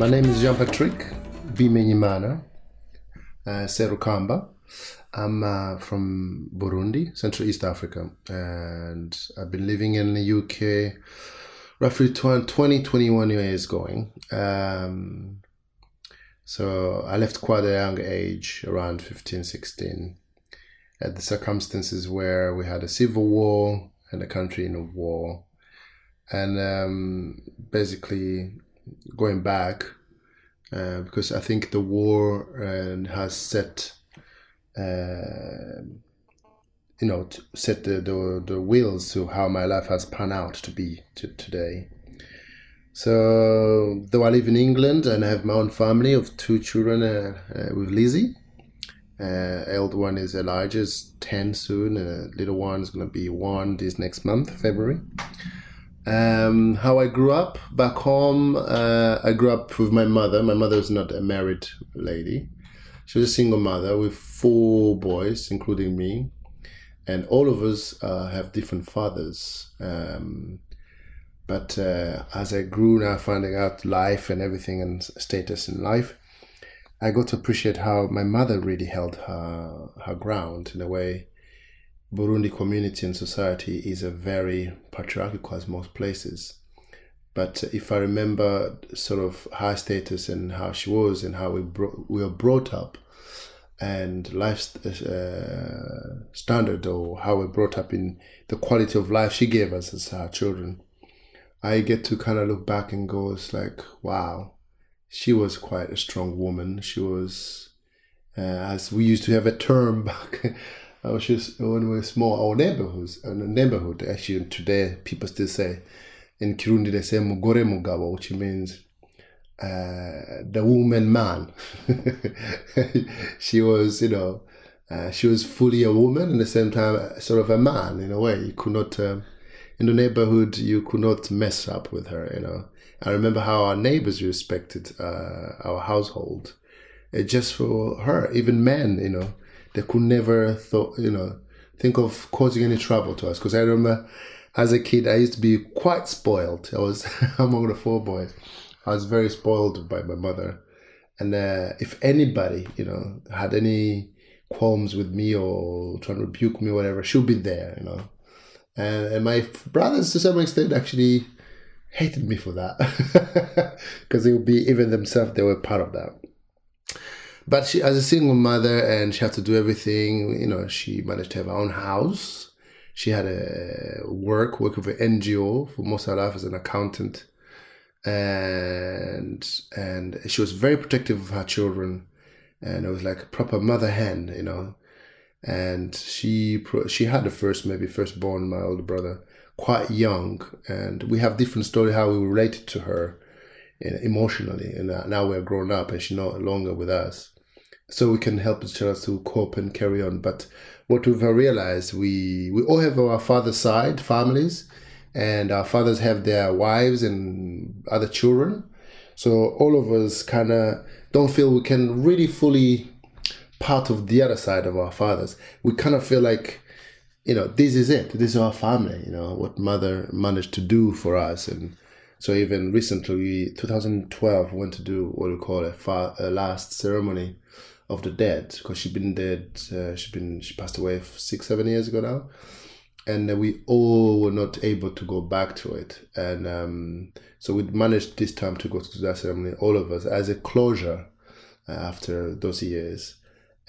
My name is Jean Patrick Bimenyimana uh, Serukamba. I'm uh, from Burundi, Central East Africa, and I've been living in the UK roughly 20, 21 years going. Um, so I left quite a young age, around 15, 16, at the circumstances where we had a civil war and a country in a war. And um, basically, going back, uh, because I think the war uh, has set, uh, you know, set the, the, the wheels to how my life has pan out to be to today. So, though I live in England and I have my own family of two children uh, uh, with Lizzie, uh, elder one is Elijah, is 10 soon, and little one is going to be one this next month, February. Um, how I grew up back home, uh, I grew up with my mother. My mother was not a married lady. She was a single mother with four boys, including me. And all of us uh, have different fathers. Um, but uh, as I grew now, finding out life and everything and status in life, I got to appreciate how my mother really held her, her ground in a way Burundi community and society is a very patriarchal as most places. But if I remember sort of her status and how she was and how we, bro- we were brought up and life uh, standard or how we brought up in the quality of life she gave us as her children, I get to kind of look back and go, it's like, wow, she was quite a strong woman. She was, uh, as we used to have a term back I was just when we small, our neighborhoods, and the neighborhood, actually today people still say, in Kirundi they say mugore mugabo, which means uh, the woman man. she was, you know, uh, she was fully a woman and at the same time sort of a man in a way. You could not, um, in the neighborhood, you could not mess up with her, you know. I remember how our neighbors respected uh, our household. Uh, just for her, even men, you know, they could never thought you know think of causing any trouble to us because I remember as a kid I used to be quite spoiled. I was among the four boys. I was very spoiled by my mother, and uh, if anybody you know had any qualms with me or trying to rebuke me or whatever, she'll be there, you know. And, and my brothers to some extent actually hated me for that because they would be even themselves they were part of that but she, as a single mother, and she had to do everything. You know, she managed to have her own house. She had a work, work with an NGO for most of her life as an accountant, and and she was very protective of her children, and it was like a proper mother hen, you know. And she she had the first maybe firstborn, my older brother, quite young, and we have different story how we related to her emotionally and now we're grown up and she's no longer with us so we can help each other to cope and carry on. But what we've realized, we we all have our father's side families, and our fathers have their wives and other children. So all of us kind of don't feel we can really fully part of the other side of our fathers. We kind of feel like, you know, this is it. This is our family. You know what mother managed to do for us, and so even recently, 2012, went to do what we call a, a last ceremony of the dead because she'd been dead. Uh, she's been she passed away six seven years ago now, and uh, we all were not able to go back to it. And um, so we managed this time to go to that ceremony, all of us, as a closure uh, after those years.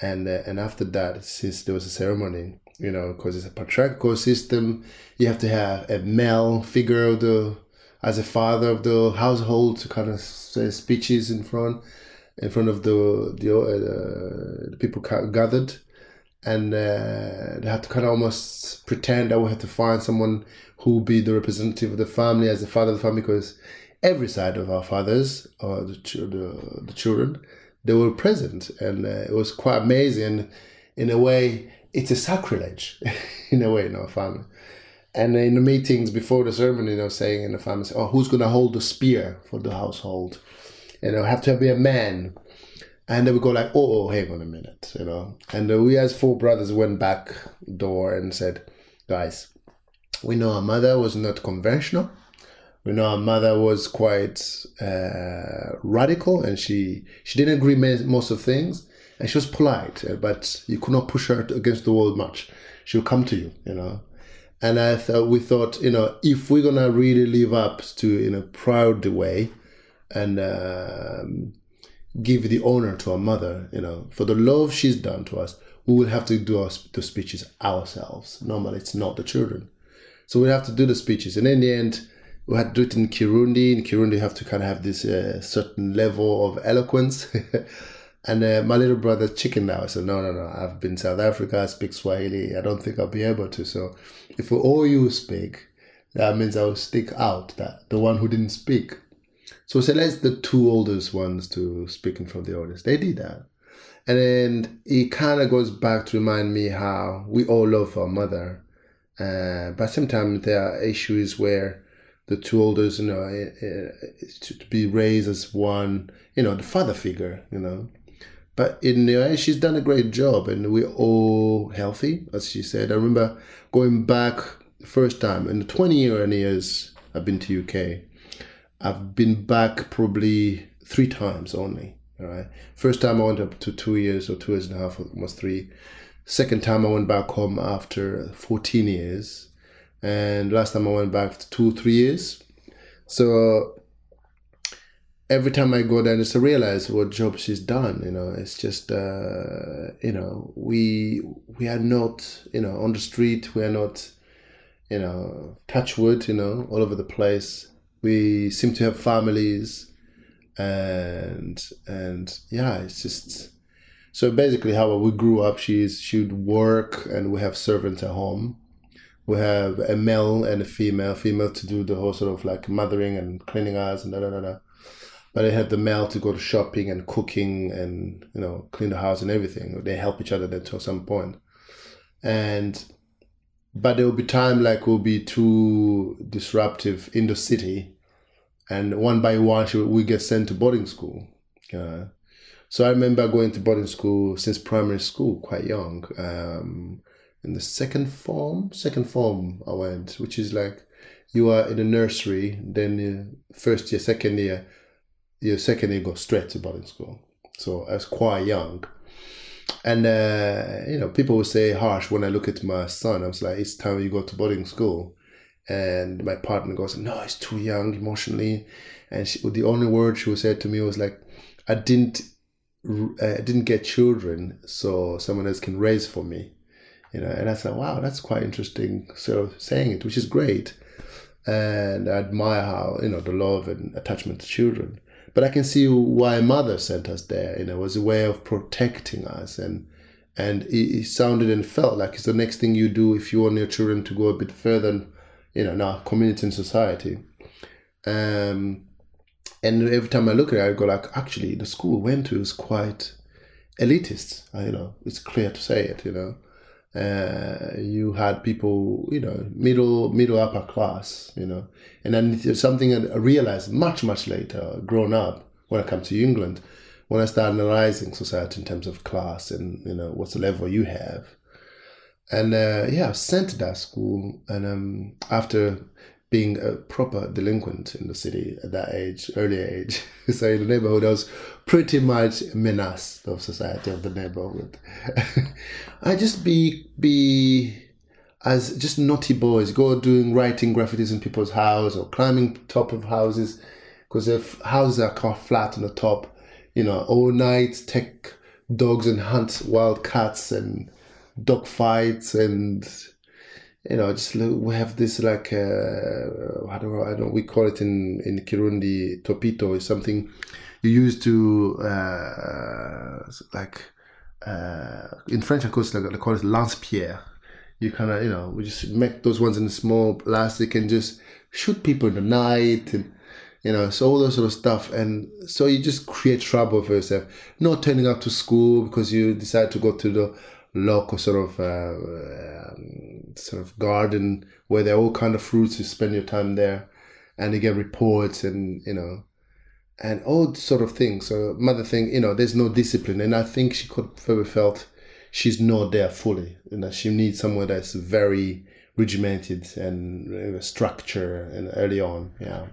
And uh, and after that, since there was a ceremony, you know, because it's a patriarchal system, you have to have a male figure of the as a father of the household to kind of say speeches in front in front of the the, uh, the people gathered, and uh, they had to kind of almost pretend that we had to find someone who would be the representative of the family as the father of the family, because every side of our fathers or the the, the children they were present, and uh, it was quite amazing. In a way, it's a sacrilege, in a way, in our family. And in the meetings before the ceremony, they were saying in the family, "Oh, who's going to hold the spear for the household?" You know, have to be a man. And then we go like, oh, oh, hang on a minute, you know. And we as four brothers went back door and said, guys, we know our mother was not conventional. We know our mother was quite uh, radical, and she she didn't agree most of things, and she was polite, uh, but you could not push her against the wall much. She would come to you, you know. And I thought we thought, you know, if we're gonna really live up to in a proud way, and um, give the honor to our mother, you know, for the love she's done to us, we will have to do our, the speeches ourselves. Normally, it's not the children. So we have to do the speeches. And in the end, we had to do it in Kirundi. In Kirundi, you have to kind of have this uh, certain level of eloquence. and uh, my little brother chicken now. I said, no, no, no. I've been South Africa. I speak Swahili. I don't think I'll be able to. So if all you speak, that means I'll stick out that the one who didn't speak. So select the two oldest ones to speak in front of the audience. They did that. And then it kind of goes back to remind me how we all love our mother. Uh, but sometimes there are issues where the two oldest, you know, uh, to, to be raised as one, you know, the father figure, you know. But in the end, she's done a great job and we're all healthy, as she said. I remember going back the first time in the 20 years I've been to UK I've been back probably three times only. All right. First time I went up to two years or two years and a half, almost three. Second time I went back home after 14 years. And last time I went back two, three years. So every time I go there, just to realize what job she's done. You know, it's just, uh, you know, we we are not, you know, on the street. We are not, you know, touch wood. You know, all over the place we seem to have families and and yeah it's just so basically how we grew up she's she would work and we have servants at home. We have a male and a female female to do the whole sort of like mothering and cleaning us and da da da da. But I had the male to go to shopping and cooking and you know clean the house and everything. They help each other to some point. And but there will be time like will be too disruptive in the city and one by one we get sent to boarding school. Uh, so i remember going to boarding school since primary school quite young um, in the second form second form i went which is like you are in the nursery then first year second year your second year go straight to boarding school. So i was quite young and uh, you know, people would say harsh when I look at my son. I was like, "It's time you go to boarding school." And my partner goes, "No, he's too young emotionally." And she, the only word she would say to me was like, "I didn't, I didn't get children, so someone else can raise for me." You know, and I said, "Wow, that's quite interesting." So saying it, which is great, and I admire how you know the love and attachment to children. But I can see why mother sent us there. You know, it was a way of protecting us, and and it, it, sounded and felt like it's the next thing you do if you want your children to go a bit further, you know, now community and society. Um, and every time I look at it, I go like, actually, the school we went to is quite elitist. You know, it's clear to say it. You know, uh, you had people, you know, middle middle upper class, you know, and then something I realized much much later, grown up, when I come to England, when I started analyzing society in terms of class and you know what's the level you have, and uh, yeah, I was sent to that school, and um, after being a proper delinquent in the city at that age, early age. so in the neighborhood, I was pretty much a menace of society of the neighborhood. I just be be as just naughty boys, go doing writing graffitis in people's house or climbing top of houses, because if houses are cut flat on the top, you know, all night take dogs and hunt wild cats and dog fights and you know, just we have this like uh, I don't know, I don't we call it in in Kirundi topito is something you use to uh, like uh, in French of course they call it lance-pierre. You kind of you know we just make those ones in small plastic and just shoot people in the night and you know so all those sort of stuff and so you just create trouble for yourself not turning up to school because you decide to go to the local sort of uh, um, sort of garden where there are all kind of fruits. You spend your time there, and you get reports and you know, and all sort of things. So mother thing, you know, there's no discipline, and I think she could have felt she's not there fully, and that she needs somewhere that's very regimented and uh, structure and early on. Yeah.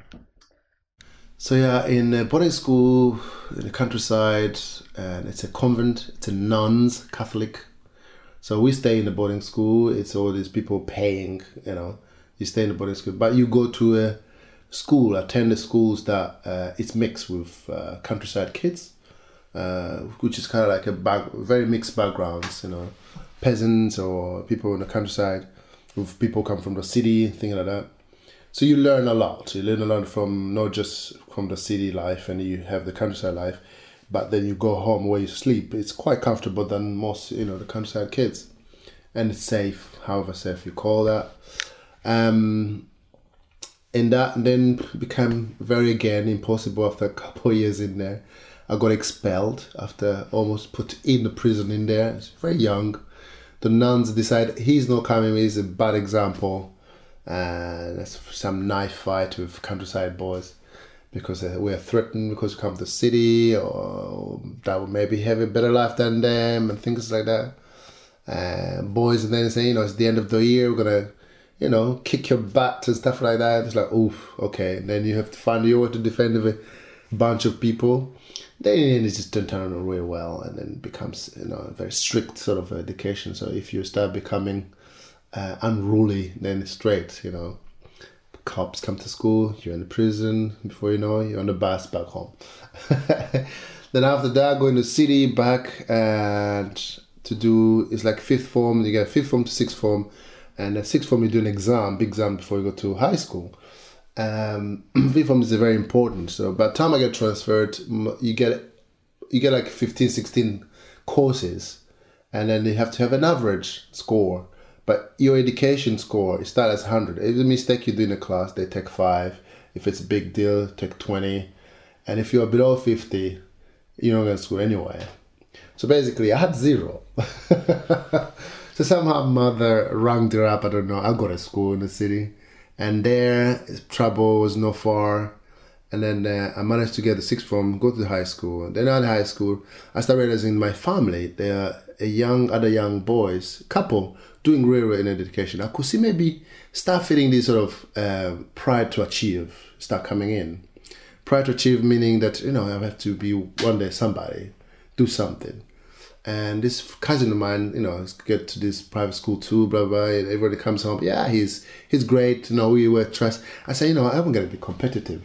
So yeah, in a boarding school in the countryside, and it's a convent. It's a nuns Catholic. So we stay in the boarding school. It's all these people paying. You know, you stay in the boarding school, but you go to a school, attend the schools that uh, it's mixed with uh, countryside kids, uh, which is kind of like a very mixed backgrounds. You know, peasants or people in the countryside, with people come from the city, things like that so you learn a lot. You learn a lot from not just from the city life and you have the countryside life, but then you go home where you sleep. It's quite comfortable than most, you know, the countryside kids, and it's safe, however safe you call that. Um, and that then became very again impossible after a couple of years in there. I got expelled after almost put in the prison in there. It's very young. The nuns decide he's not coming. He's a bad example and there's some knife fight with countryside boys because we're threatened because we come to the city or that would maybe have a better life than them and things like that. And boys and then say, you know, it's the end of the year, we're gonna, you know, kick your butt and stuff like that. It's like, oof, okay. And then you have to find your way to defend a bunch of people. Then it just doesn't turn out real well and then becomes, you know, a very strict sort of education. So if you start becoming uh, unruly, then straight, you know. Cops come to school, you're in the prison, before you know it, you're on the bus back home. then after that, going to city back and to do, it's like fifth form, you get fifth form to sixth form, and the sixth form you do an exam, big exam before you go to high school. Um, fifth form is very important. So by the time I get transferred, you get you get like 15, 16 courses, and then you have to have an average score but your education score is not as 100. If it's a mistake you do in a class, they take 5. If it's a big deal, take 20. And if you're below 50, you're not going to school anyway. So basically, I had zero. so somehow mother rang her up. I don't know. I got to school in the city. And there, trouble was no far. And then uh, I managed to get the sixth form, go to the high school. Then at high school, I started realizing my family, they're a young, other young boys, couple doing really well in education, I could see maybe start feeling this sort of uh, pride to achieve start coming in. Pride to achieve meaning that you know I have to be one day somebody, do something. And this cousin of mine, you know, get to this private school too, blah blah. And everybody comes home, yeah, he's he's great. You know, we were trust. I say, you know, I'm gonna be competitive.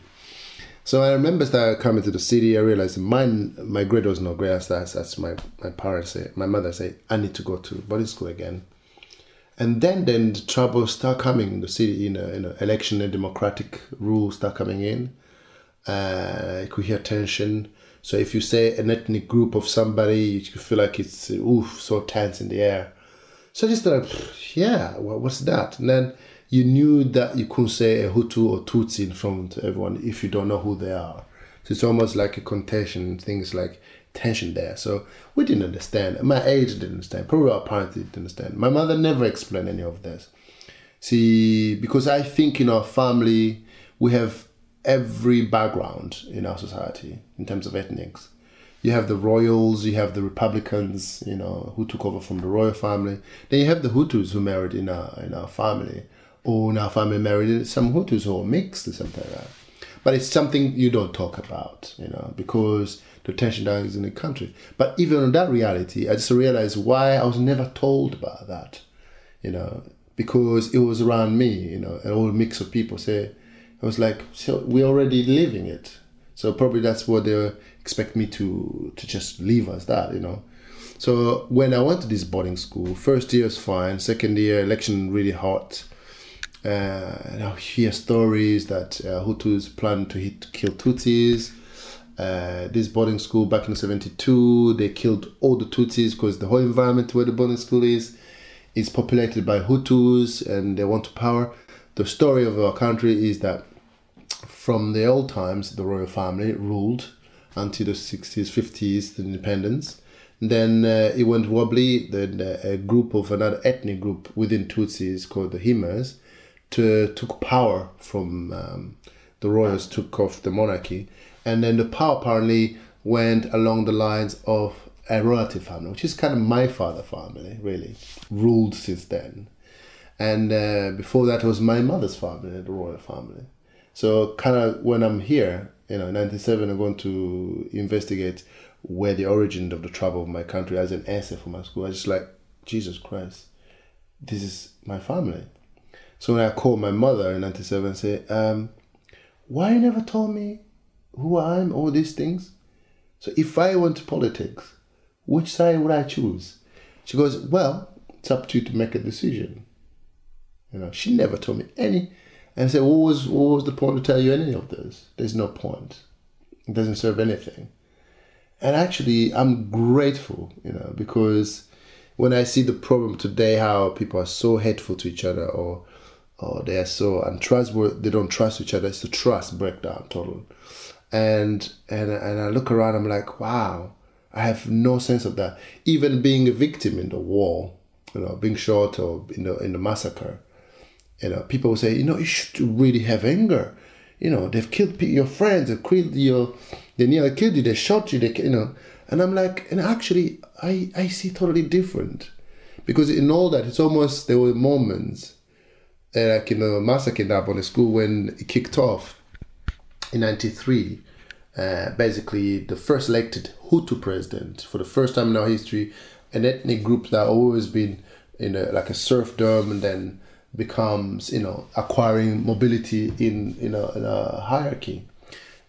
So I remember that coming to the city, I realized mine, my grade was not great. That's, that's my, my parents say, my mother say, I need to go to boarding school again and then then the trouble start coming in the city you know, you know election and democratic rules start coming in. Uh you could hear tension. So if you say an ethnic group of somebody you feel like it's oof so tense in the air. So just like yeah well, what's that? And then you knew that you couldn't say a hutu or tutsi in front of everyone if you don't know who they are. So it's almost like a contention things like tension there. So we didn't understand. My age didn't understand. Probably our parents didn't understand. My mother never explained any of this. See, because I think in our family we have every background in our society in terms of ethnics. You have the royals, you have the Republicans, you know, who took over from the royal family. Then you have the Hutus who married in our in our family, or in our family married some Hutus or mixed or something like that. But it's something you don't talk about, you know, because the tension that is in the country. But even that reality, I just realized why I was never told about that, you know, because it was around me, you know, a whole mix of people say, I was like, so we're already living it. So probably that's what they expect me to to just leave as that, you know. So when I went to this boarding school, first year was fine, second year election really hot. Uh, and I hear stories that uh, Hutus plan to hit kill Tutsis uh, this boarding school back in 72 they killed all the tutsis because the whole environment where the boarding school is is populated by hutus and they want to power. The story of our country is that from the old times the royal family ruled until the 60s 50s the independence. Then uh, it went wobbly then uh, a group of another ethnic group within tutsis called the himers to, took power from um, the royals took off the monarchy and then the power apparently went along the lines of a relative family, which is kind of my father family, really, ruled since then. and uh, before that was my mother's family, the royal family. So kind of when I'm here, you know, in '97, I'm going to investigate where the origin of the trouble of my country as an essay for my school. I just like Jesus Christ, this is my family. So when I called my mother in '97 and say, um, "Why you never told me who I am, all these things?" So if I went to politics, which side would I choose? She goes, Well, it's up to you to make a decision. You know, she never told me any. And I said, what was, what was the point to tell you any of this? There's no point. It doesn't serve anything. And actually, I'm grateful, you know, because when I see the problem today, how people are so hateful to each other or or they are so untrustworthy, they don't trust each other, it's the trust breakdown total and and and I look around, I'm like, wow, I have no sense of that. Even being a victim in the war, you know, being shot or in the in the massacre, you know, people say, you know, you should really have anger. You know, they've killed your friends, they've killed your, they nearly killed you, they shot you, they, you know, and I'm like, and actually, I I see totally different, because in all that, it's almost there were moments, uh, like in the massacre in Narbonne school when it kicked off in 93, uh, basically the first elected Hutu president for the first time in our history, an ethnic group that always been in a, like a serfdom and then becomes, you know, acquiring mobility in, in, a, in a hierarchy.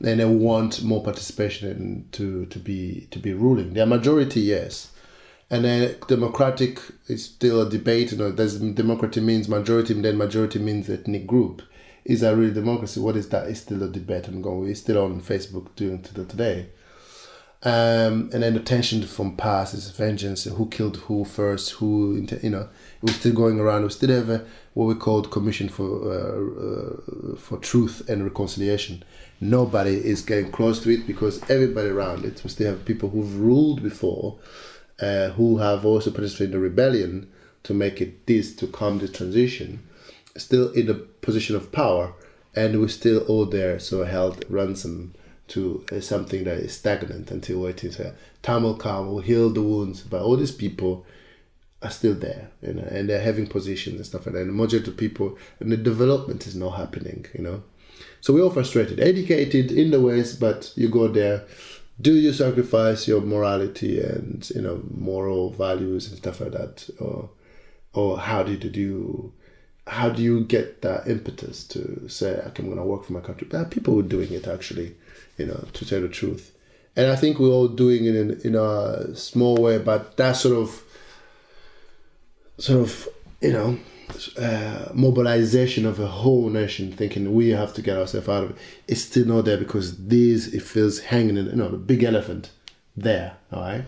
Then they want more participation in, to, to be to be ruling. Their majority, yes. And then democratic is still a debate. You know, does democracy means majority, then majority means ethnic group is that really democracy? What is that? It's still a debate ongoing. It's still on Facebook doing to today. Um, and then the tension from past is vengeance. Who killed who first? Who you know? It was still going around. We still have a, what we called Commission for uh, uh, for Truth and Reconciliation. Nobody is getting close to it because everybody around it. We still have people who've ruled before, uh, who have also participated in the rebellion to make it this to come the transition still in a position of power and we're still all there so held ransom to uh, something that is stagnant until waiting so time will come will heal the wounds but all these people are still there you know and they're having positions and stuff like that. And majority of people and the development is not happening you know. So we're all frustrated. Educated in the west but you go there do you sacrifice your morality and you know moral values and stuff like that or or how did you do how do you get that impetus to say, okay, I'm going to work for my country? there are people doing it actually, you know, to tell the truth. And I think we're all doing it in, in a small way, but that sort of, sort of, you know, uh, mobilization of a whole nation thinking we have to get ourselves out of it is still not there because this it feels hanging in you know the big elephant there all right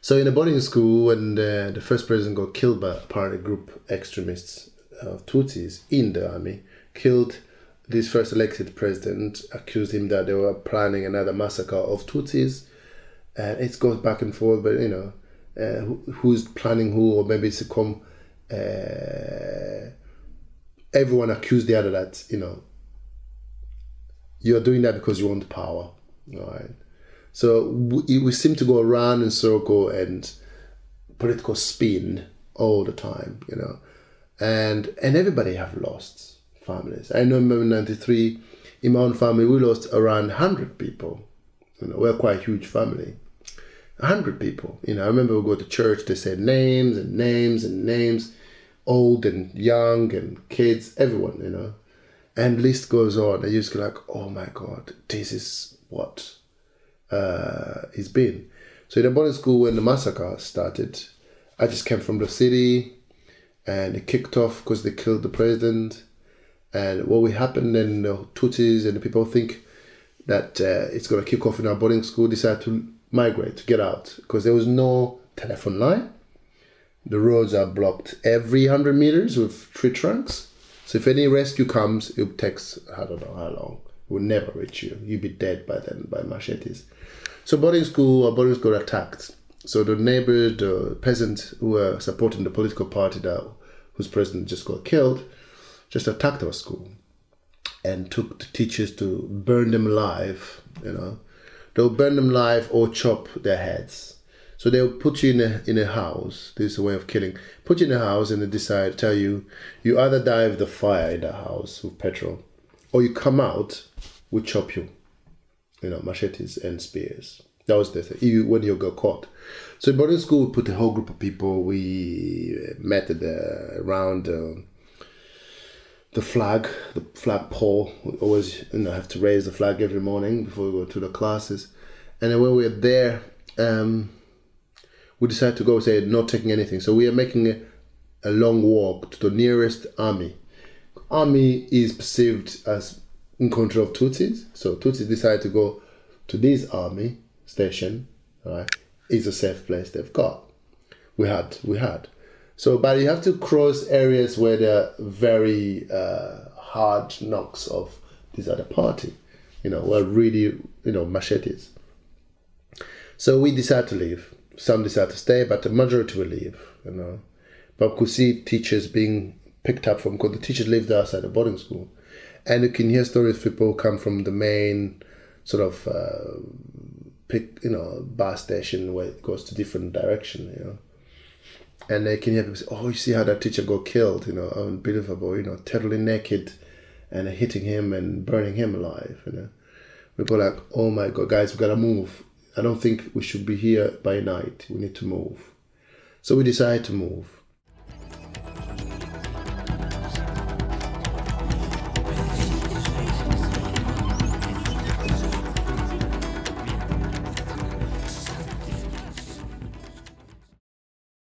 so in a boarding school, when uh, the first president got killed by apparently group extremists of Tutsis in the army, killed this first elected president, accused him that they were planning another massacre of Tutsis. And it goes back and forth, but you know, uh, who, who's planning who, or maybe it's a come. Uh, everyone accused the other that you know you're doing that because you want power, all right? So we, we seem to go around in circle and political spin all the time, you know, and and everybody have lost families. I know in '93, in my own family, we lost around hundred people. You know, we're quite a huge family. hundred people. You know, I remember we go to church. They said names and names and names, old and young and kids, everyone. You know, and list goes on. And you just go like, oh my god, this is what uh, he's been. So in the boarding school, when the massacre started, I just came from the city, and it kicked off because they killed the president. And what will happen then, the Tutsis and the people think that uh, it's going to kick off in our boarding school, decide to migrate, to get out, because there was no telephone line. The roads are blocked every 100 meters with tree trunks. So if any rescue comes, it takes, I don't know how long, it will never reach you. You'll be dead by then by machetes. So boarding school or boarding school attacked. So the neighbors, the peasants who were supporting the political party that whose president just got killed, just attacked our school and took the teachers to burn them alive. You know, they'll burn them alive or chop their heads. So they'll put you in a in a house. This is a way of killing. Put you in a house and they decide tell you you either die with the fire in the house with petrol, or you come out, we chop you. You know, machetes and spears. That was the thing. You when you got caught. So in boarding school, we put a whole group of people. We met at the, around. Uh, the flag, the flag pole. We always, you know, have to raise the flag every morning before we go to the classes. And then when we're there, um, we decided to go say not taking anything. So we are making a, a long walk to the nearest army. Army is perceived as in control of Tutsis. So Tutsis decided to go to this army station, right? It's a safe place they've got. We had, we had. So, but you have to cross areas where there are very uh, hard knocks of this other party, you know, where really, you know, machetes. So we decided to leave. Some decided to stay, but the majority will leave, you know. But could see teachers being picked up from, because the teachers lived outside the boarding school. And you can hear stories people come from the main sort of uh, pick, you know, bus station where it goes to different direction, you know and they can hear people say, "Oh, you see how that teacher got killed? You know, unbelievable. You know, totally naked, and hitting him and burning him alive. You know, we go like, "Oh my God, guys, we gotta move. I don't think we should be here by night. We need to move." So we decided to move.